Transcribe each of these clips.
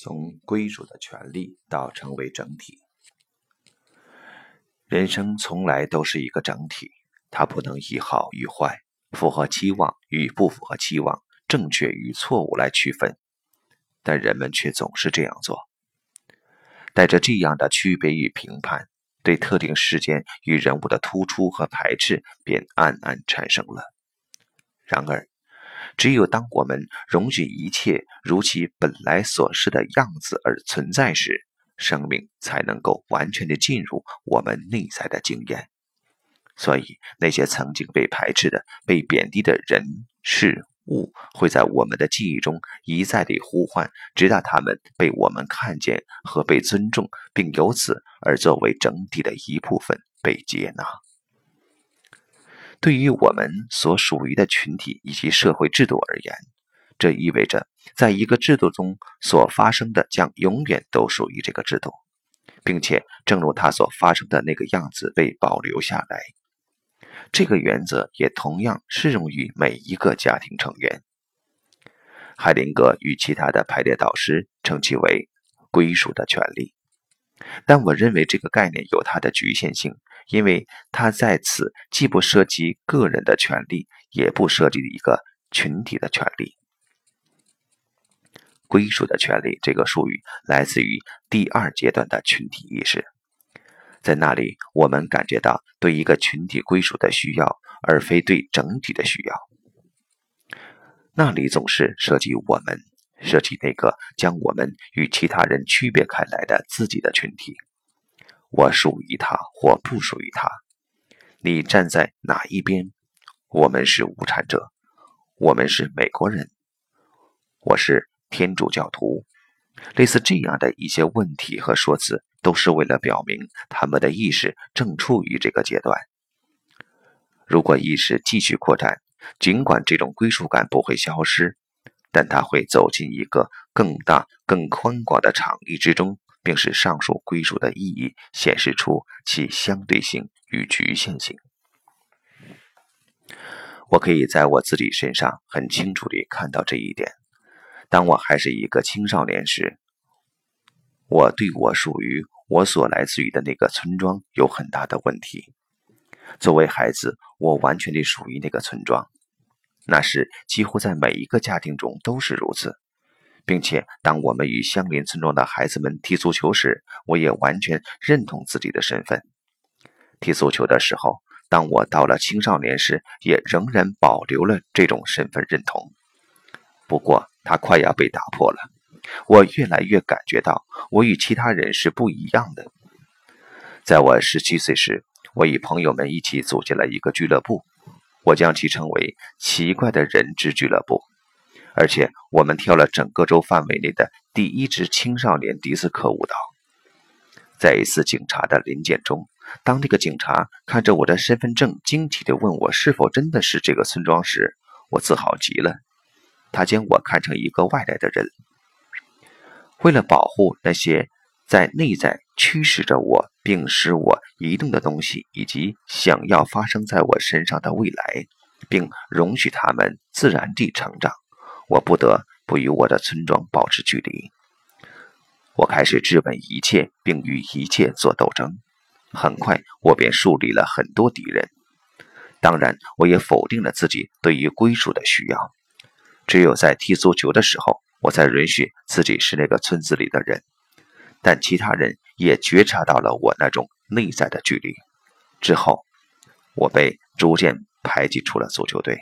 从归属的权利到成为整体。人生从来都是一个整体，它不能以好与坏、符合期望与不符合期望、正确与错误来区分，但人们却总是这样做，带着这样的区别与评判，对特定事件与人物的突出和排斥便暗暗产生了。然而。只有当我们容许一切如其本来所示的样子而存在时，生命才能够完全的进入我们内在的经验。所以，那些曾经被排斥的、被贬低的人事物，会在我们的记忆中一再地呼唤，直到他们被我们看见和被尊重，并由此而作为整体的一部分被接纳。对于我们所属于的群体以及社会制度而言，这意味着在一个制度中所发生的将永远都属于这个制度，并且正如它所发生的那个样子被保留下来。这个原则也同样适用于每一个家庭成员。海灵格与其他的排列导师称其为“归属的权利”，但我认为这个概念有它的局限性。因为它在此既不涉及个人的权利，也不涉及一个群体的权利。归属的权利这个术语来自于第二阶段的群体意识，在那里我们感觉到对一个群体归属的需要，而非对整体的需要。那里总是涉及我们，涉及那个将我们与其他人区别开来的自己的群体。我属于他或不属于他，你站在哪一边？我们是无产者，我们是美国人，我是天主教徒。类似这样的一些问题和说辞，都是为了表明他们的意识正处于这个阶段。如果意识继续扩展，尽管这种归属感不会消失，但它会走进一个更大、更宽广的场域之中。并使上述归属的意义显示出其相对性与局限性。我可以在我自己身上很清楚地看到这一点。当我还是一个青少年时，我对我属于、我所来自于的那个村庄有很大的问题。作为孩子，我完全地属于那个村庄，那是几乎在每一个家庭中都是如此。并且，当我们与相邻村庄的孩子们踢足球时，我也完全认同自己的身份。踢足球的时候，当我到了青少年时，也仍然保留了这种身份认同。不过，它快要被打破了。我越来越感觉到，我与其他人是不一样的。在我十七岁时，我与朋友们一起组建了一个俱乐部，我将其称为“奇怪的人之俱乐部”。而且我们跳了整个州范围内的第一支青少年迪斯科舞蹈。在一次警察的临检中，当那个警察看着我的身份证，惊奇地问我是否真的是这个村庄时，我自豪极了。他将我看成一个外来的人。为了保护那些在内在驱使着我并使我移动的东西，以及想要发生在我身上的未来，并容许他们自然地成长。我不得不与我的村庄保持距离。我开始质问一切，并与一切做斗争。很快，我便树立了很多敌人。当然，我也否定了自己对于归属的需要。只有在踢足球的时候，我才允许自己是那个村子里的人。但其他人也觉察到了我那种内在的距离。之后，我被逐渐排挤出了足球队。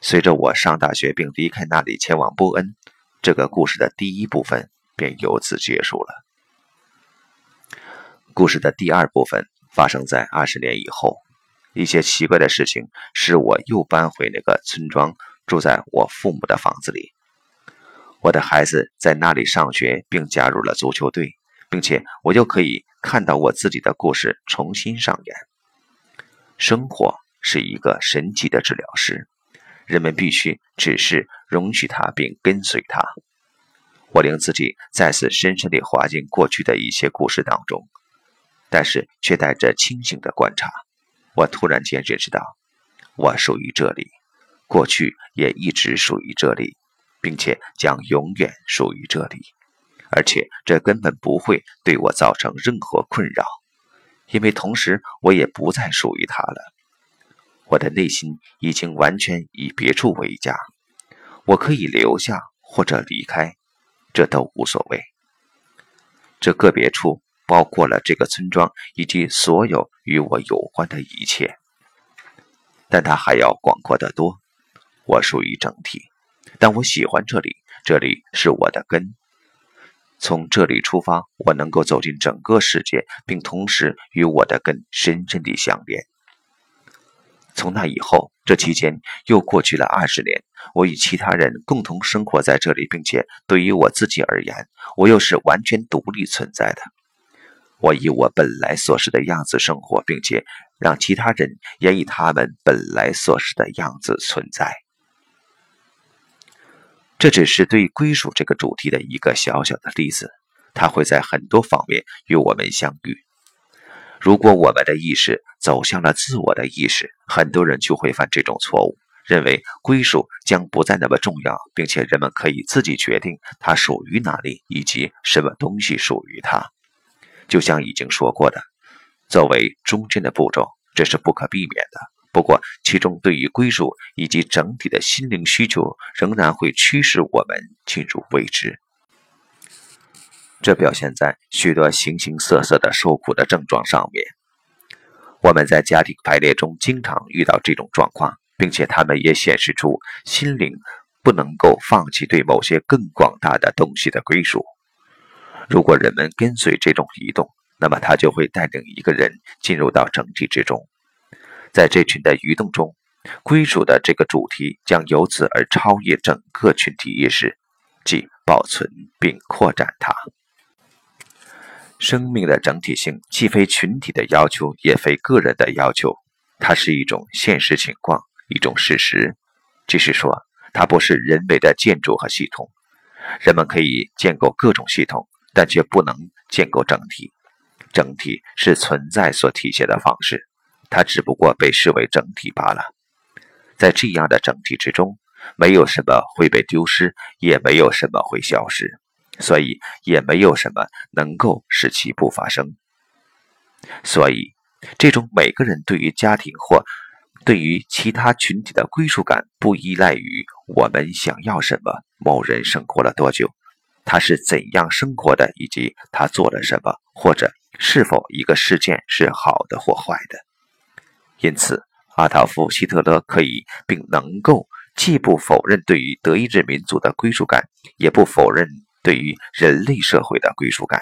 随着我上大学并离开那里前往波恩，这个故事的第一部分便由此结束了。故事的第二部分发生在二十年以后，一些奇怪的事情使我又搬回那个村庄，住在我父母的房子里。我的孩子在那里上学并加入了足球队，并且我又可以看到我自己的故事重新上演。生活是一个神奇的治疗师。人们必须只是容许他并跟随他。我令自己再次深深地滑进过去的一些故事当中，但是却带着清醒的观察。我突然间认识到，我属于这里，过去也一直属于这里，并且将永远属于这里。而且这根本不会对我造成任何困扰，因为同时我也不再属于他了。我的内心已经完全以别处为家，我可以留下或者离开，这都无所谓。这个别处包括了这个村庄以及所有与我有关的一切，但它还要广阔得多。我属于整体，但我喜欢这里，这里是我的根。从这里出发，我能够走进整个世界，并同时与我的根深深地相连。从那以后，这期间又过去了二十年，我与其他人共同生活在这里，并且对于我自己而言，我又是完全独立存在的。我以我本来所是的样子生活，并且让其他人也以他们本来所是的样子存在。这只是对归属这个主题的一个小小的例子，它会在很多方面与我们相遇。如果我们的意识走向了自我的意识，很多人就会犯这种错误，认为归属将不再那么重要，并且人们可以自己决定它属于哪里以及什么东西属于它。就像已经说过的，作为中间的步骤，这是不可避免的。不过，其中对于归属以及整体的心灵需求，仍然会驱使我们进入未知。这表现在许多形形色色的受苦的症状上面。我们在家庭排列中经常遇到这种状况，并且他们也显示出心灵不能够放弃对某些更广大的东西的归属。如果人们跟随这种移动，那么它就会带领一个人进入到整体之中。在这群的移动中，归属的这个主题将由此而超越整个群体意识，即保存并扩展它。生命的整体性既非群体的要求，也非个人的要求，它是一种现实情况，一种事实。即是说，它不是人为的建筑和系统。人们可以建构各种系统，但却不能建构整体。整体是存在所体现的方式，它只不过被视为整体罢了。在这样的整体之中，没有什么会被丢失，也没有什么会消失。所以也没有什么能够使其不发生。所以，这种每个人对于家庭或对于其他群体的归属感，不依赖于我们想要什么，某人生活了多久，他是怎样生活的，以及他做了什么，或者是否一个事件是好的或坏的。因此，阿道夫·希特勒可以并能够既不否认对于德意志民族的归属感，也不否认。对于人类社会的归属感，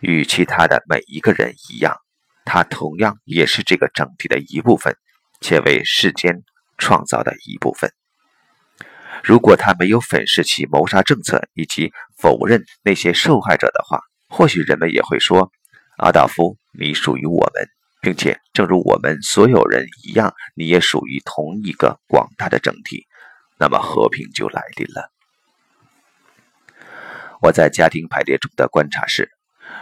与其他的每一个人一样，他同样也是这个整体的一部分，且为世间创造的一部分。如果他没有粉饰其谋杀政策以及否认那些受害者的话，或许人们也会说：“阿道夫，你属于我们，并且正如我们所有人一样，你也属于同一个广大的整体。”那么和平就来临了。我在家庭排列中的观察是：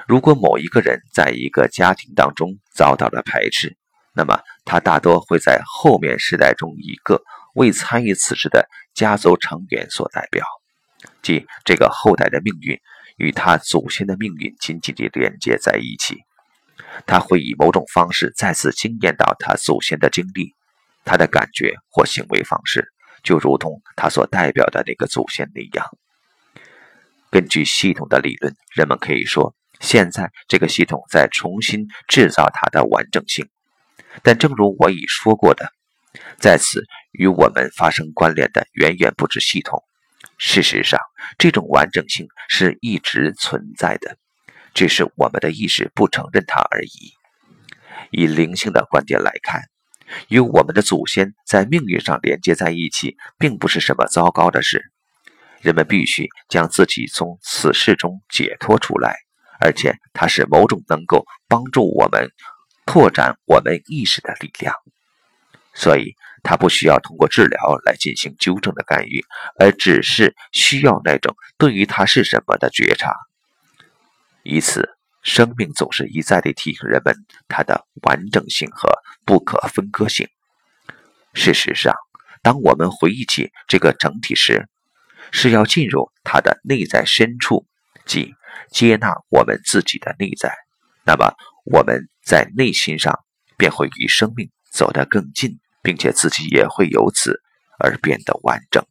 如果某一个人在一个家庭当中遭到了排斥，那么他大多会在后面世代中一个未参与此事的家族成员所代表，即这个后代的命运与他祖先的命运紧紧地连接在一起。他会以某种方式再次经验到他祖先的经历，他的感觉或行为方式就如同他所代表的那个祖先那样。根据系统的理论，人们可以说，现在这个系统在重新制造它的完整性。但正如我已说过的，在此与我们发生关联的远远不止系统。事实上，这种完整性是一直存在的，只是我们的意识不承认它而已。以灵性的观点来看，与我们的祖先在命运上连接在一起，并不是什么糟糕的事。人们必须将自己从此事中解脱出来，而且它是某种能够帮助我们拓展我们意识的力量。所以，它不需要通过治疗来进行纠正的干预，而只是需要那种对于它是什么的觉察。以此，生命总是一再地提醒人们它的完整性和不可分割性。事实上，当我们回忆起这个整体时，是要进入他。的内在深处，即接纳我们自己的内在，那么我们在内心上便会与生命走得更近，并且自己也会由此而变得完整。